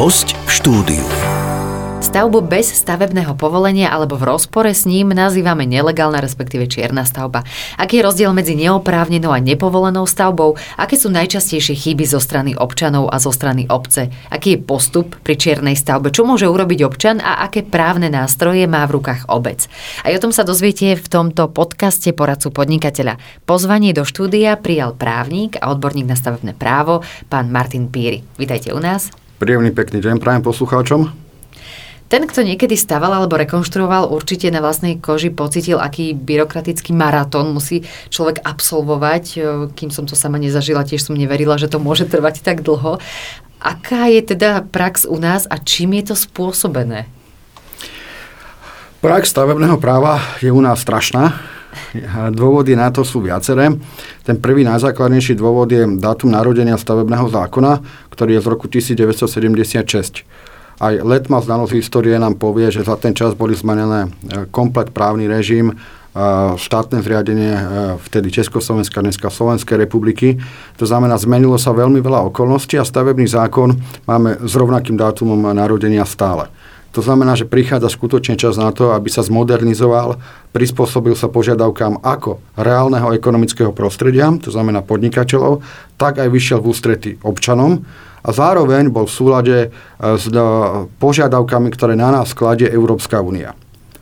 Host v štúdiu. Stavbu bez stavebného povolenia alebo v rozpore s ním nazývame nelegálna, respektíve čierna stavba. Aký je rozdiel medzi neoprávnenou a nepovolenou stavbou? Aké sú najčastejšie chyby zo strany občanov a zo strany obce? Aký je postup pri čiernej stavbe? Čo môže urobiť občan a aké právne nástroje má v rukách obec? A o tom sa dozviete v tomto podcaste poradcu podnikateľa. Pozvanie do štúdia prijal právnik a odborník na stavebné právo, pán Martin Píry. Vítajte u nás. Príjemný pekný deň prajem poslucháčom. Ten, kto niekedy staval alebo rekonštruoval, určite na vlastnej koži pocitil, aký byrokratický maratón musí človek absolvovať. E, kým som to sama nezažila, tiež som neverila, že to môže trvať tak dlho. Aká je teda prax u nás a čím je to spôsobené? Prax stavebného práva je u nás strašná. Dôvody na to sú viaceré. Ten prvý najzákladnejší dôvod je dátum narodenia stavebného zákona, ktorý je z roku 1976. Aj letma znalosť histórie nám povie, že za ten čas boli zmenené e, komplet právny režim, e, štátne zriadenie e, vtedy Československa, dneska Slovenskej republiky. To znamená, zmenilo sa veľmi veľa okolností a stavebný zákon máme s rovnakým dátumom narodenia stále. To znamená, že prichádza skutočne čas na to, aby sa zmodernizoval, prispôsobil sa požiadavkám ako reálneho ekonomického prostredia, to znamená podnikateľov, tak aj vyšiel v ústrety občanom a zároveň bol v súlade e, s e, požiadavkami, ktoré na nás kladie Európska únia.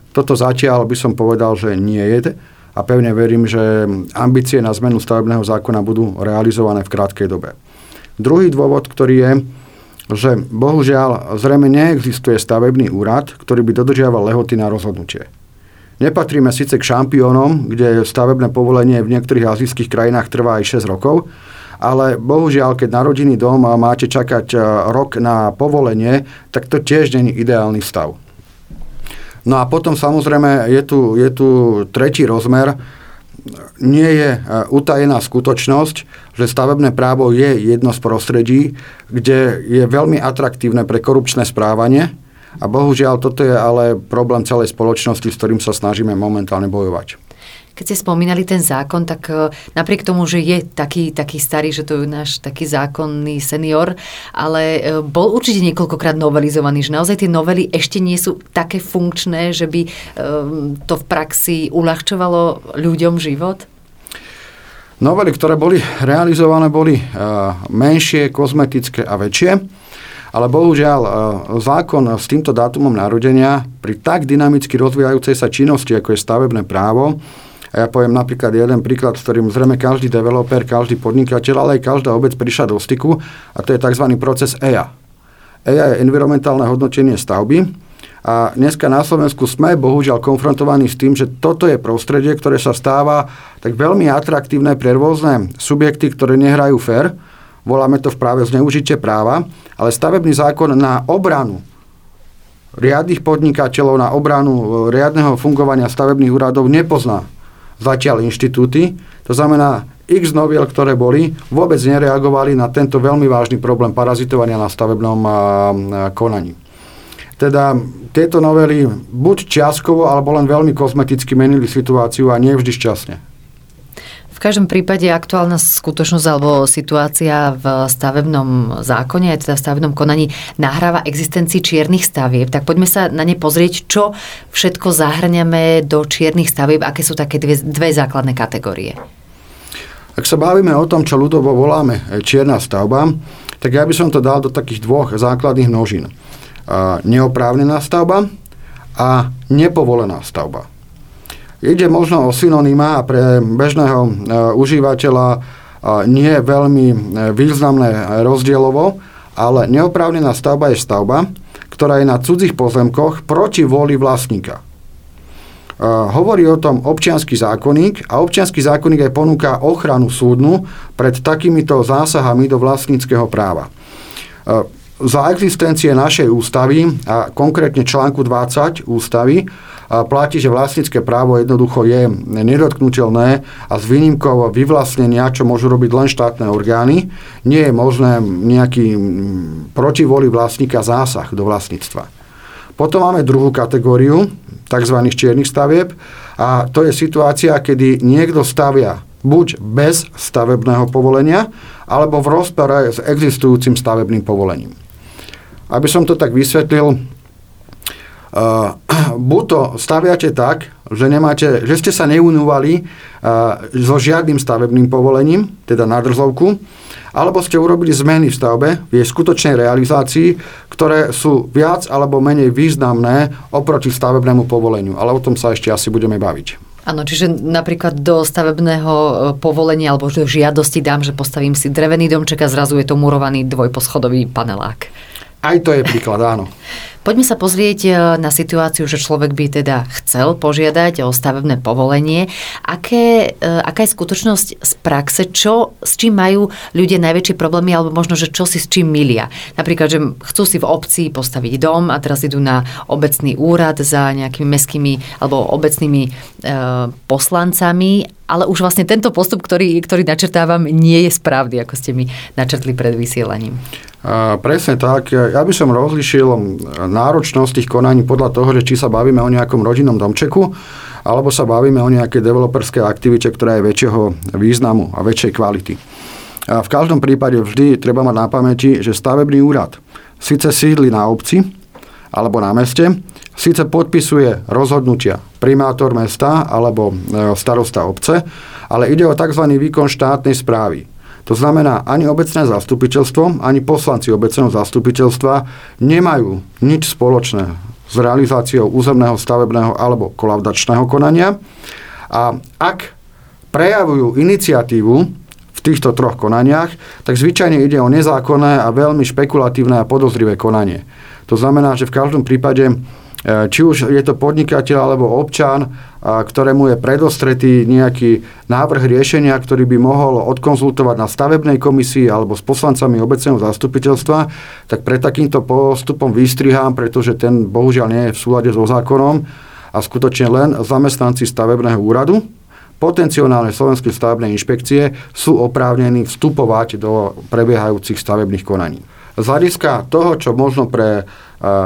Toto zatiaľ by som povedal, že nie je a pevne verím, že ambície na zmenu stavebného zákona budú realizované v krátkej dobe. Druhý dôvod, ktorý je, že bohužiaľ zrejme neexistuje stavebný úrad, ktorý by dodržiaval lehoty na rozhodnutie. Nepatríme síce k šampiónom, kde stavebné povolenie v niektorých azijských krajinách trvá aj 6 rokov, ale bohužiaľ, keď na rodinný dom máte čakať e, rok na povolenie, tak to tiež není ideálny stav. No a potom samozrejme je tu, je tu tretí rozmer, nie je e, utajená skutočnosť, že stavebné právo je jedno z prostredí, kde je veľmi atraktívne pre korupčné správanie a bohužiaľ toto je ale problém celej spoločnosti, s ktorým sa snažíme momentálne bojovať. Keď ste spomínali ten zákon, tak e, napriek tomu, že je taký, taký starý, že to je náš taký zákonný senior, ale e, bol určite niekoľkokrát novelizovaný, že naozaj tie novely ešte nie sú také funkčné, že by e, to v praxi uľahčovalo ľuďom život? Novely, ktoré boli realizované, boli menšie, kozmetické a väčšie. Ale bohužiaľ, zákon s týmto dátumom narodenia pri tak dynamicky rozvíjajúcej sa činnosti, ako je stavebné právo, a ja poviem napríklad jeden príklad, s ktorým zrejme každý developer, každý podnikateľ, ale aj každá obec prišla do styku a to je tzv. proces EIA. EIA je environmentálne hodnotenie stavby a dneska na Slovensku sme bohužiaľ konfrontovaní s tým, že toto je prostredie, ktoré sa stáva tak veľmi atraktívne pre rôzne subjekty, ktoré nehrajú fair. Voláme to v práve zneužitie práva, ale stavebný zákon na obranu riadnych podnikateľov, na obranu e, riadneho fungovania stavebných úradov nepozná zatiaľ inštitúty. To znamená, x noviel, ktoré boli, vôbec nereagovali na tento veľmi vážny problém parazitovania na stavebnom konaní. Teda tieto novely buď čiastkovo, alebo len veľmi kozmeticky menili situáciu a nie vždy šťastne. V každom prípade aktuálna skutočnosť alebo situácia v stavebnom zákone, teda v stavebnom konaní, nahráva existencii čiernych stavieb. Tak poďme sa na ne pozrieť, čo všetko zahrňame do čiernych stavieb, aké sú také dve, dve základné kategórie. Ak sa bavíme o tom, čo ľudovo voláme čierna stavba, tak ja by som to dal do takých dvoch základných množín. Neoprávnená stavba a nepovolená stavba. Ide možno o synonymá a pre bežného e, užívateľa e, nie je veľmi e, významné rozdielovo, ale neoprávnená stavba je stavba, ktorá je na cudzích pozemkoch proti vôli vlastníka. Hovorí o tom občianský zákonník a občianský zákonník aj ponúka ochranu súdnu pred takýmito zásahami do vlastníckého práva. Za existencie našej ústavy a konkrétne článku 20 ústavy platí, že vlastnícke právo jednoducho je nedotknutelné a s výnimkou vyvlastnenia, čo môžu robiť len štátne orgány, nie je možné nejaký protivoli vlastníka zásah do vlastníctva. Potom máme druhú kategóriu, tzv. čiernych stavieb, a to je situácia, kedy niekto stavia buď bez stavebného povolenia, alebo v rozpore s existujúcim stavebným povolením. Aby som to tak vysvetlil, Uh, buď to staviate tak, že, nemáte, že ste sa neunúvali uh, so žiadnym stavebným povolením, teda na drzovku, alebo ste urobili zmeny v stavbe v jej skutočnej realizácii, ktoré sú viac alebo menej významné oproti stavebnému povoleniu. Ale o tom sa ešte asi budeme baviť. Áno, čiže napríklad do stavebného e, povolenia alebo do žiadosti dám, že postavím si drevený domček a zrazu je to murovaný dvojposchodový panelák. Aj to je príklad, áno. Poďme sa pozrieť e, na situáciu, že človek by teda chcel požiadať o stavebné povolenie. Aké, e, aká je skutočnosť z praxe? Čo, s čím majú ľudia najväčšie problémy alebo možno, že čo si s čím milia? Napríklad, že chcú si v obci postaviť dom a teraz idú na obecný úrad za nejakými meskými alebo obecnými e, poslancami ale už vlastne tento postup, ktorý, ktorý načrtávam, nie je správny, ako ste mi načrtli pred vysielaním. Presne tak. Ja by som rozlišil náročnosť tých konaní podľa toho, že či sa bavíme o nejakom rodinnom domčeku, alebo sa bavíme o nejakej developerskej aktivite, ktorá je väčšieho významu a väčšej kvality. A v každom prípade vždy treba mať na pamäti, že stavebný úrad síce sídli na obci alebo na meste, síce podpisuje rozhodnutia primátor mesta alebo e, starosta obce, ale ide o tzv. výkon štátnej správy. To znamená, ani obecné zastupiteľstvo, ani poslanci obecného zastupiteľstva nemajú nič spoločné s realizáciou územného, stavebného alebo kolavdačného konania. A ak prejavujú iniciatívu v týchto troch konaniach, tak zvyčajne ide o nezákonné a veľmi špekulatívne a podozrivé konanie. To znamená, že v každom prípade či už je to podnikateľ alebo občan, ktorému je predostretý nejaký návrh riešenia, ktorý by mohol odkonzultovať na stavebnej komisii alebo s poslancami obecného zastupiteľstva, tak pre takýmto postupom vystrihám, pretože ten bohužiaľ nie je v súlade so zákonom a skutočne len zamestnanci stavebného úradu, potenciálne slovenskej stavebnej inšpekcie sú oprávnení vstupovať do prebiehajúcich stavebných konaní. Z hľadiska toho, čo možno pre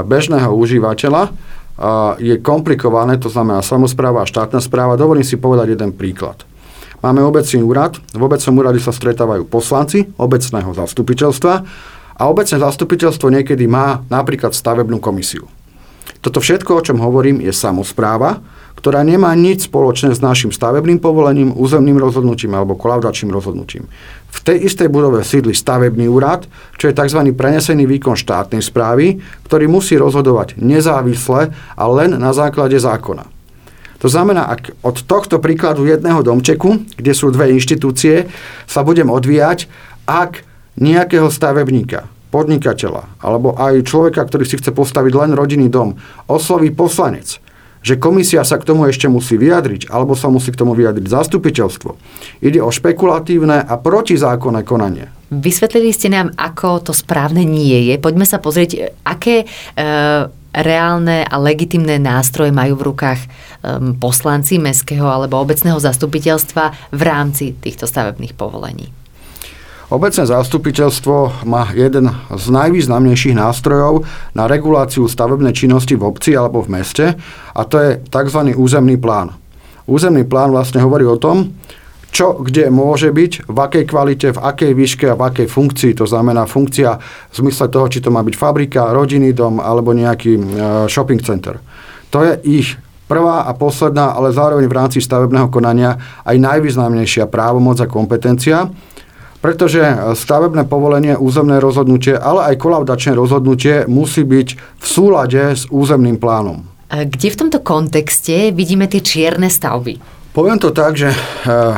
bežného užívateľa je komplikované, to znamená samozpráva a štátna správa. Dovolím si povedať jeden príklad. Máme obecný úrad, v obecnom úrade sa stretávajú poslanci obecného zastupiteľstva a obecné zastupiteľstvo niekedy má napríklad stavebnú komisiu. Toto všetko, o čom hovorím, je samozpráva, ktorá nemá nič spoločné s našim stavebným povolením, územným rozhodnutím alebo kolaudačným rozhodnutím. V tej istej budove sídli stavebný úrad, čo je tzv. prenesený výkon štátnej správy, ktorý musí rozhodovať nezávisle a len na základe zákona. To znamená, ak od tohto príkladu jedného domčeku, kde sú dve inštitúcie, sa budem odvíjať, ak nejakého stavebníka, podnikateľa alebo aj človeka, ktorý si chce postaviť len rodinný dom, osloví poslanec, že komisia sa k tomu ešte musí vyjadriť, alebo sa musí k tomu vyjadriť zastupiteľstvo. Ide o špekulatívne a protizákonné konanie. Vysvetlili ste nám, ako to správne nie je. Poďme sa pozrieť, aké e, reálne a legitimné nástroje majú v rukách e, poslanci mestského alebo obecného zastupiteľstva v rámci týchto stavebných povolení. Obecné zastupiteľstvo má jeden z najvýznamnejších nástrojov na reguláciu stavebnej činnosti v obci alebo v meste a to je tzv. územný plán. Územný plán vlastne hovorí o tom, čo kde môže byť, v akej kvalite, v akej výške a v akej funkcii. To znamená funkcia v zmysle toho, či to má byť fabrika, rodinný dom alebo nejaký e, shopping center. To je ich prvá a posledná, ale zároveň v rámci stavebného konania aj najvýznamnejšia právomoc a kompetencia pretože stavebné povolenie, územné rozhodnutie, ale aj kolaudačné rozhodnutie musí byť v súlade s územným plánom. A kde v tomto kontexte vidíme tie čierne stavby? Poviem to tak, že eh,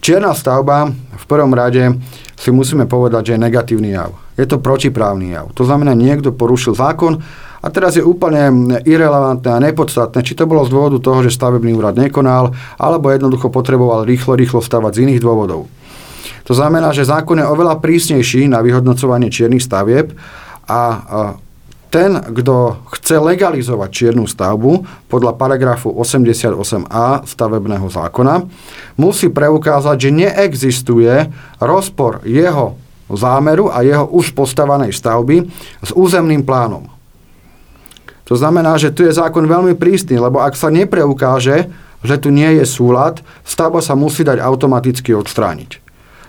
čierna stavba v prvom rade si musíme povedať, že je negatívny jav. Je to protiprávny jav. To znamená, niekto porušil zákon a teraz je úplne irrelevantné a nepodstatné, či to bolo z dôvodu toho, že stavebný úrad nekonal, alebo jednoducho potreboval rýchlo, rýchlo stavať z iných dôvodov. To znamená, že zákon je oveľa prísnejší na vyhodnocovanie čiernych stavieb a ten, kto chce legalizovať čiernu stavbu podľa paragrafu 88a stavebného zákona, musí preukázať, že neexistuje rozpor jeho zámeru a jeho už postavanej stavby s územným plánom. To znamená, že tu je zákon veľmi prísny, lebo ak sa nepreukáže, že tu nie je súlad, stavba sa musí dať automaticky odstrániť.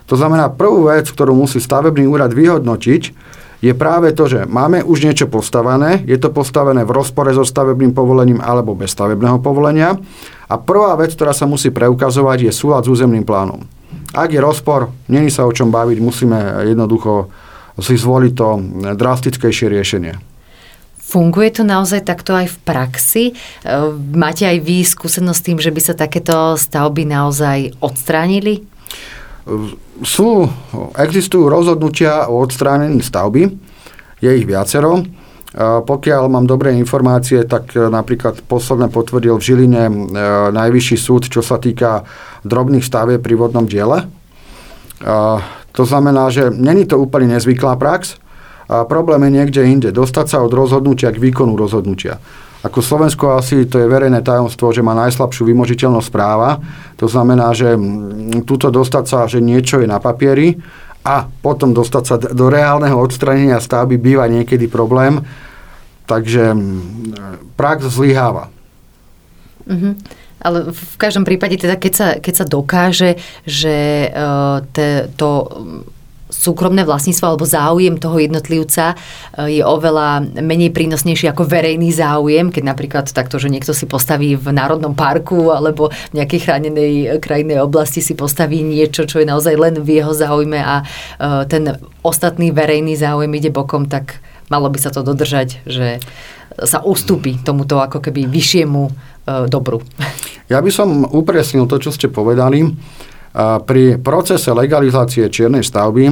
To znamená, prvú vec, ktorú musí stavebný úrad vyhodnotiť, je práve to, že máme už niečo postavené, je to postavené v rozpore so stavebným povolením alebo bez stavebného povolenia a prvá vec, ktorá sa musí preukazovať, je súlad s územným plánom. Ak je rozpor, není sa o čom baviť, musíme jednoducho si zvoliť to drastickejšie riešenie. Funguje to naozaj takto aj v praxi? E, máte aj vy skúsenosť s tým, že by sa takéto stavby naozaj odstránili? Sú, existujú rozhodnutia o odstránení stavby, je ich viacero. Pokiaľ mám dobré informácie, tak e, napríklad posledné potvrdil v Žiline e, najvyšší súd, čo sa týka drobných stavieb pri vodnom diele. To znamená, že není to úplne nezvyklá prax, a problém je niekde inde. Dostať sa od rozhodnutia k výkonu rozhodnutia. Ako Slovensko asi to je verejné tajomstvo, že má najslabšiu vymožiteľnosť práva. To znamená, že túto dostať sa, že niečo je na papieri a potom dostať sa do reálneho odstranenia stavby býva niekedy problém. Takže prax zlyháva. Mm-hmm. Ale v každom prípade, teda keď sa, keď sa dokáže, že uh, te, to súkromné vlastníctvo alebo záujem toho jednotlivca e, je oveľa menej prínosnejší ako verejný záujem, keď napríklad takto, že niekto si postaví v národnom parku alebo v nejakej chránenej krajnej oblasti si postaví niečo, čo je naozaj len v jeho záujme a e, ten ostatný verejný záujem ide bokom, tak malo by sa to dodržať, že sa ustúpi tomuto ako keby vyššiemu e, dobru. Ja by som upresnil to, čo ste povedali pri procese legalizácie čiernej stavby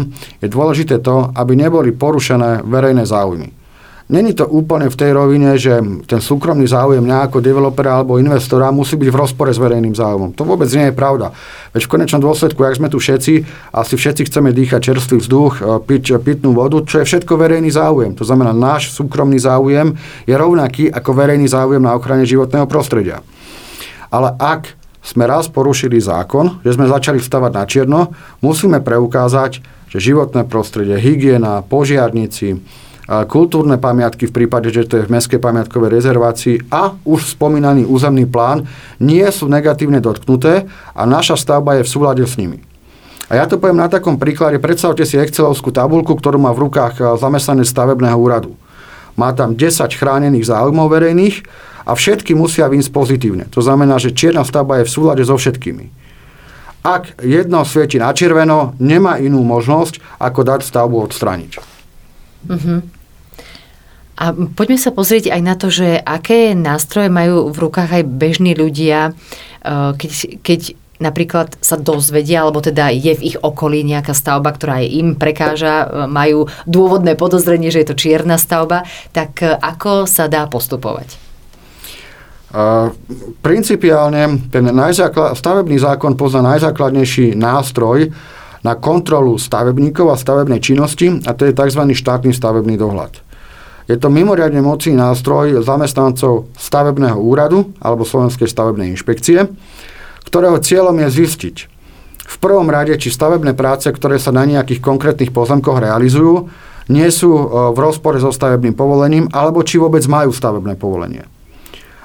je dôležité to, aby neboli porušené verejné záujmy. Není to úplne v tej rovine, že ten súkromný záujem nejakého developera alebo investora musí byť v rozpore s verejným záujmom. To vôbec nie je pravda. Veď v konečnom dôsledku, ak sme tu všetci, asi všetci chceme dýchať čerstvý vzduch, e, piť pitnú vodu, čo je všetko verejný záujem. To znamená, náš súkromný záujem je rovnaký ako verejný záujem na ochrane životného prostredia. Ale ak sme raz porušili zákon, že sme začali stavať na čierno, musíme preukázať, že životné prostredie, hygiena, požiarníci, kultúrne pamiatky v prípade, že to je v mestskej pamiatkovej rezervácii a už spomínaný územný plán nie sú negatívne dotknuté a naša stavba je v súlade s nimi. A ja to poviem na takom príklade. Predstavte si Excelovskú tabulku, ktorú má v rukách zamestnanec stavebného úradu. Má tam 10 chránených záujmov verejných a všetky musia výjsť pozitívne. To znamená, že čierna stavba je v súlade so všetkými. Ak jedno svieti na červeno, nemá inú možnosť, ako dať stavbu odstraniť. Uh-huh. A poďme sa pozrieť aj na to, že aké nástroje majú v rukách aj bežní ľudia, eh, keď, keď napríklad sa dozvedia, alebo teda je v ich okolí nejaká stavba, ktorá im prekáža, eh, majú dôvodné podozrenie, že je to čierna stavba, tak eh, ako sa dá postupovať? Principiálne ten najzáklad, stavebný zákon pozná najzákladnejší nástroj na kontrolu stavebníkov a stavebnej činnosti a to je tzv. štátny stavebný dohľad. Je to mimoriadne mocný nástroj zamestnancov stavebného úradu alebo Slovenskej stavebnej inšpekcie, ktorého cieľom je zistiť v prvom rade, či stavebné práce, ktoré sa na nejakých konkrétnych pozemkoch realizujú, nie sú e, v rozpore so stavebným povolením, alebo či vôbec majú stavebné povolenie.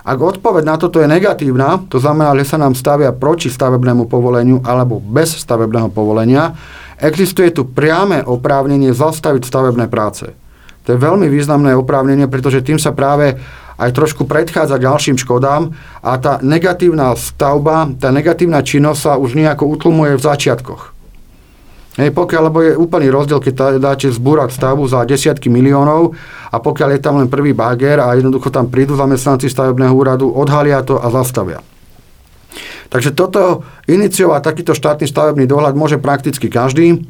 Ak odpoveď na toto je negatívna, to znamená, že sa nám stavia proti stavebnému povoleniu alebo bez stavebného povolenia, existuje tu priame oprávnenie zastaviť stavebné práce. To je veľmi významné oprávnenie, pretože tým sa práve aj trošku predchádza ďalším škodám a tá negatívna stavba, tá negatívna činnosť sa už nejako utlmuje v začiatkoch. Hej, pokiaľ, lebo je úplný rozdiel, keď dáte zbúrať stavbu za desiatky miliónov a pokiaľ je tam len prvý bager a jednoducho tam prídu zamestnanci stavebného úradu, odhalia to a zastavia. Takže toto iniciovať takýto štátny stavebný dohľad môže prakticky každý.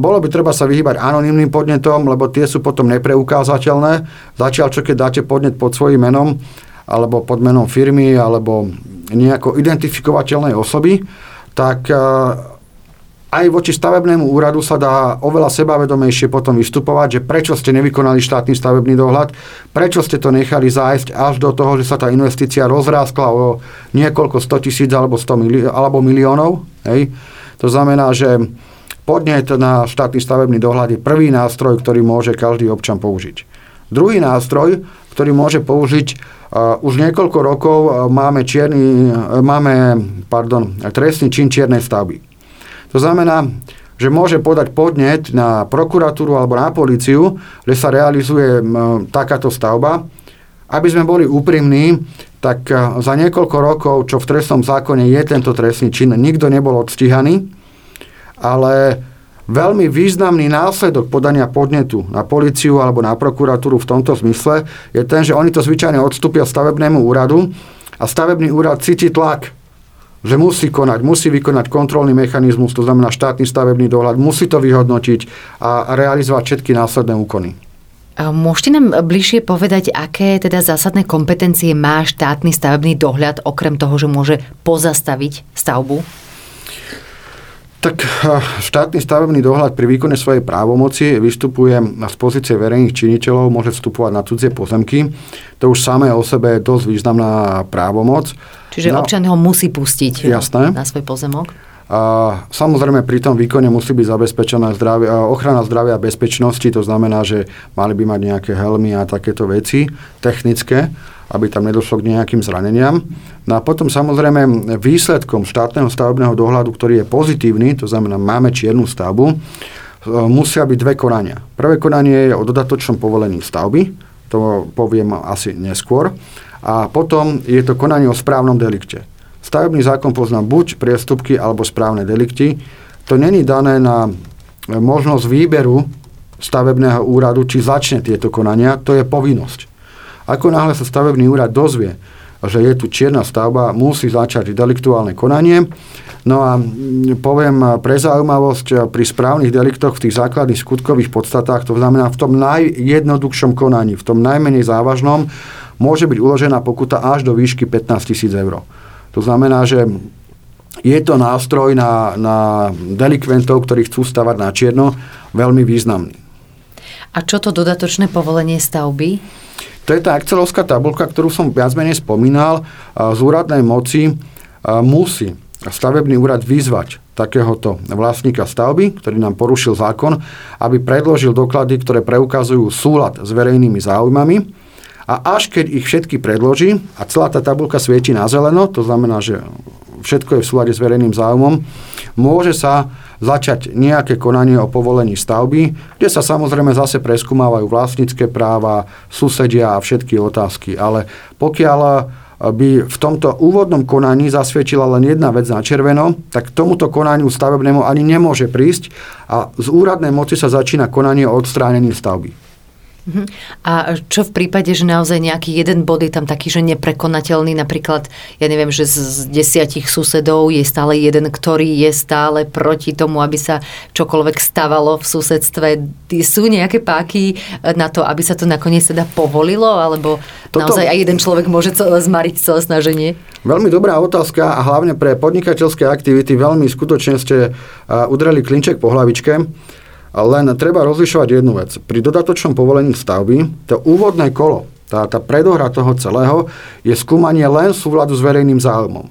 Bolo by treba sa vyhýbať anonimným podnetom, lebo tie sú potom nepreukázateľné. Začal, čo keď dáte podnet pod svojím menom, alebo pod menom firmy, alebo nejako identifikovateľnej osoby, tak aj voči stavebnému úradu sa dá oveľa sebavedomejšie potom vystupovať, že prečo ste nevykonali štátny stavebný dohľad, prečo ste to nechali zájsť až do toho, že sa tá investícia rozráskla o niekoľko 100 tisíc alebo, 100 milio- alebo miliónov. Hej. To znamená, že podnet na štátny stavebný dohľad je prvý nástroj, ktorý môže každý občan použiť. Druhý nástroj, ktorý môže použiť uh, už niekoľko rokov uh, máme, čierny, uh, máme pardon, trestný čin čiernej stavby. To znamená, že môže podať podnet na prokuratúru alebo na policiu, že sa realizuje takáto stavba. Aby sme boli úprimní, tak e, za niekoľko rokov, čo v trestnom zákone je tento trestný čin, nikto nebol odstíhaný, ale veľmi významný následok podania podnetu na policiu alebo na prokuratúru v tomto zmysle je ten, že oni to zvyčajne odstúpia stavebnému úradu a stavebný úrad cíti tlak že musí konať, musí vykonať kontrolný mechanizmus, to znamená štátny stavebný dohľad, musí to vyhodnotiť a realizovať všetky následné úkony. Môžete nám bližšie povedať, aké teda zásadné kompetencie má štátny stavebný dohľad, okrem toho, že môže pozastaviť stavbu? Tak štátny stavebný dohľad pri výkone svojej právomoci vystupuje z pozície verejných činiteľov, môže vstupovať na cudzie pozemky. To už samé o sebe je dosť významná právomoc. Čiže no, občan ho musí pustiť jasné. na svoj pozemok? A samozrejme pri tom výkone musí byť zabezpečená zdravie, ochrana zdravia a bezpečnosti, to znamená, že mali by mať nejaké helmy a takéto veci technické, aby tam nedošlo k nejakým zraneniam. No a potom samozrejme výsledkom štátneho stavebného dohľadu, ktorý je pozitívny, to znamená máme čiernu stavbu, e, musia byť dve konania. Prvé konanie je o dodatočnom povolení stavby, to poviem asi neskôr. A potom je to konanie o správnom delikte. Stavebný zákon pozná buď priestupky alebo správne delikty. To není dané na možnosť výberu stavebného úradu, či začne tieto konania, to je povinnosť. Ako náhle sa stavebný úrad dozvie, že je tu čierna stavba, musí začať deliktuálne konanie. No a poviem pre zaujímavosť, pri správnych deliktoch v tých základných skutkových podstatách, to znamená v tom najjednoduchšom konaní, v tom najmenej závažnom, môže byť uložená pokuta až do výšky 15 tisíc eur. To znamená, že je to nástroj na, na delikventov, ktorí chcú stavať na čierno, veľmi významný. A čo to dodatočné povolenie stavby? To je tá Excelovská tabulka, ktorú som viac menej spomínal. Z úradnej moci musí stavebný úrad vyzvať takéhoto vlastníka stavby, ktorý nám porušil zákon, aby predložil doklady, ktoré preukazujú súlad s verejnými záujmami a až keď ich všetky predloží a celá tá tabulka svieti na zeleno, to znamená, že všetko je v súlade s verejným záujmom, môže sa začať nejaké konanie o povolení stavby, kde sa samozrejme zase preskúmávajú vlastnícke práva, susedia a všetky otázky. Ale pokiaľ by v tomto úvodnom konaní zasviečila len jedna vec na červeno, tak tomuto konaniu stavebnému ani nemôže prísť a z úradnej moci sa začína konanie o odstránení stavby. A čo v prípade, že naozaj nejaký jeden bod je tam taký, že neprekonateľný, napríklad, ja neviem, že z desiatich susedov je stále jeden, ktorý je stále proti tomu, aby sa čokoľvek stavalo v susedstve. Sú nejaké páky na to, aby sa to nakoniec teda povolilo, alebo Toto... naozaj aj jeden človek môže celé zmariť celé snaženie? Veľmi dobrá otázka a hlavne pre podnikateľské aktivity veľmi skutočne ste udreli klinček po hlavičke. Len treba rozlišovať jednu vec. Pri dodatočnom povolení stavby, to úvodné kolo, tá, tá predohra toho celého, je skúmanie len súvladu s verejným záujmom.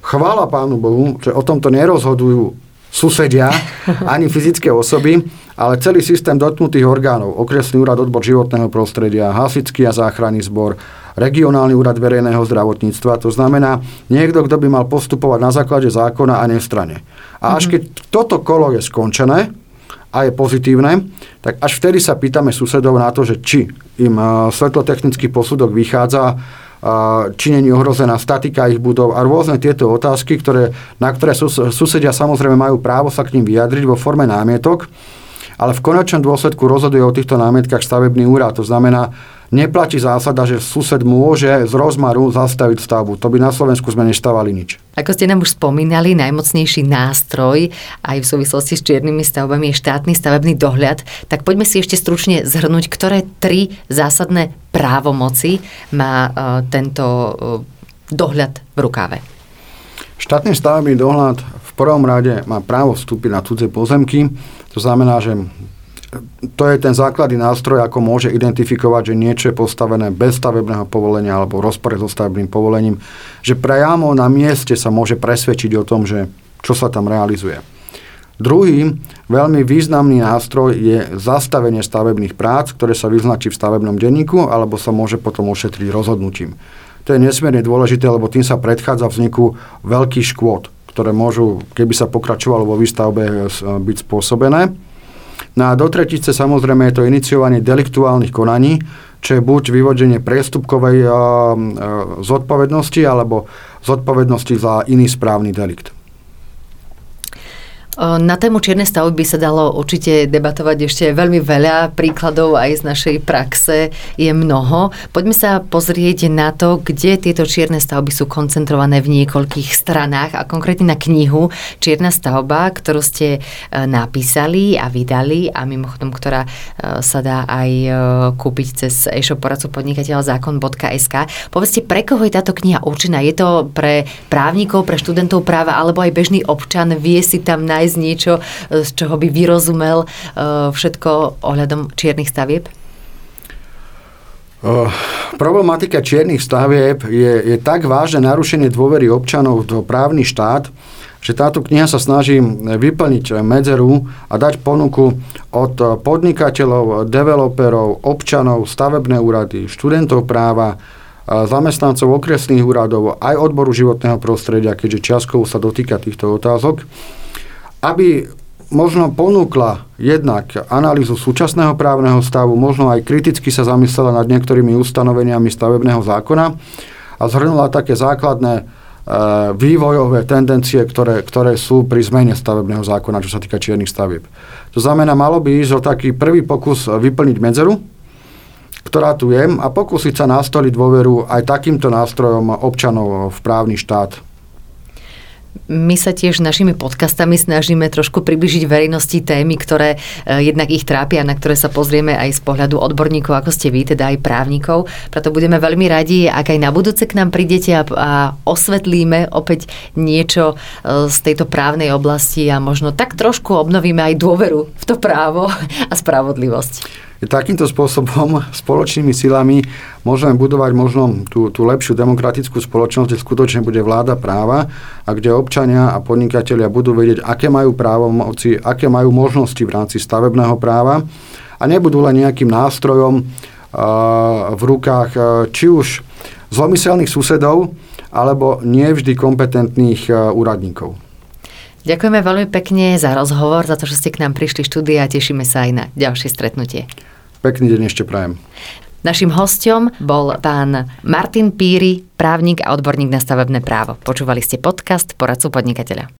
Chvála Pánu Bohu, že o tomto nerozhodujú susedia, ani fyzické osoby, ale celý systém dotknutých orgánov, okresný úrad odbor životného prostredia, hasický a záchranný zbor, regionálny úrad verejného zdravotníctva. To znamená niekto, kto by mal postupovať na základe zákona a nestrane. A až mhm. keď toto kolo je skončené, a je pozitívne, tak až vtedy sa pýtame susedov na to, že či im e, svetlotechnický posudok vychádza, e, či není ohrozená statika ich budov a rôzne tieto otázky, ktoré, na ktoré susedia samozrejme majú právo sa k ním vyjadriť vo forme námietok, ale v konečnom dôsledku rozhoduje o týchto námietkach stavebný úrad. To znamená, neplatí zásada, že sused môže z rozmaru zastaviť stavbu. To by na Slovensku sme neštávali nič. Ako ste nám už spomínali, najmocnejší nástroj aj v súvislosti s čiernymi stavbami je štátny stavebný dohľad. Tak poďme si ešte stručne zhrnúť, ktoré tri zásadné právomoci má uh, tento uh, dohľad v rukáve. Štátny stavebný dohľad v prvom rade má právo vstúpiť na cudzie pozemky. To znamená, že to je ten základný nástroj, ako môže identifikovať, že niečo je postavené bez stavebného povolenia alebo rozpore so stavebným povolením, že priamo na mieste sa môže presvedčiť o tom, že čo sa tam realizuje. Druhý veľmi významný nástroj je zastavenie stavebných prác, ktoré sa vyznačí v stavebnom denníku alebo sa môže potom ošetriť rozhodnutím. To je nesmierne dôležité, lebo tým sa predchádza vzniku veľkých škôd ktoré môžu, keby sa pokračovalo vo výstavbe, byť spôsobené. No a do tretice samozrejme je to iniciovanie deliktuálnych konaní, čo je buď vyvodenie priestupkovej zodpovednosti alebo zodpovednosti za iný správny delikt. Na tému čiernej stavby by sa dalo určite debatovať ešte veľmi veľa. Príkladov aj z našej praxe je mnoho. Poďme sa pozrieť na to, kde tieto čierne stavby sú koncentrované v niekoľkých stranách a konkrétne na knihu Čierna stavba, ktorú ste e, napísali a vydali a mimochodom, ktorá e, sa dá aj e, kúpiť cez e-shop poradcu podnikateľa zákon.sk. Povedzte, pre koho je táto kniha určená? Je to pre právnikov, pre študentov práva alebo aj bežný občan vie si tam nájsť nájsť niečo, e, z čoho by vyrozumel e, všetko ohľadom čiernych stavieb? Problematika čiernych stavieb je, je tak vážne narušenie dôvery občanov do právny štát, že táto kniha sa snaží vyplniť medzeru a dať ponuku od podnikateľov, developerov, občanov, stavebné úrady, študentov práva, zamestnancov okresných úradov, aj odboru životného prostredia, keďže čiastkovo sa dotýka týchto otázok aby možno ponúkla jednak analýzu súčasného právneho stavu, možno aj kriticky sa zamyslela nad niektorými ustanoveniami stavebného zákona a zhrnula také základné e, vývojové tendencie, ktoré, ktoré sú pri zmene stavebného zákona, čo sa týka čiernych stavieb. To znamená, malo by ísť o taký prvý pokus vyplniť medzeru, ktorá tu je a pokúsiť sa nastoliť dôveru aj takýmto nástrojom občanov v právny štát my sa tiež našimi podcastami snažíme trošku približiť verejnosti témy, ktoré e, jednak ich trápia, na ktoré sa pozrieme aj z pohľadu odborníkov, ako ste vy, teda aj právnikov. Preto budeme veľmi radi, ak aj na budúce k nám prídete a, a osvetlíme opäť niečo e, z tejto právnej oblasti a možno tak trošku obnovíme aj dôveru v to právo a spravodlivosť. Takýmto spôsobom, spoločnými silami môžeme budovať možno tú, tú lepšiu demokratickú spoločnosť, kde skutočne bude vláda práva a kde občania a podnikatelia budú vedieť, aké majú právomoci, aké majú možnosti v rámci stavebného práva a nebudú len nejakým nástrojom v rukách či už zlomyselných susedov, alebo nevždy kompetentných úradníkov. Ďakujeme veľmi pekne za rozhovor, za to, že ste k nám prišli štúdia a tešíme sa aj na ďalšie stretnutie. Pekný deň ešte prajem. Našim hostom bol pán Martin Píry, právnik a odborník na stavebné právo. Počúvali ste podcast Poradcu podnikateľa.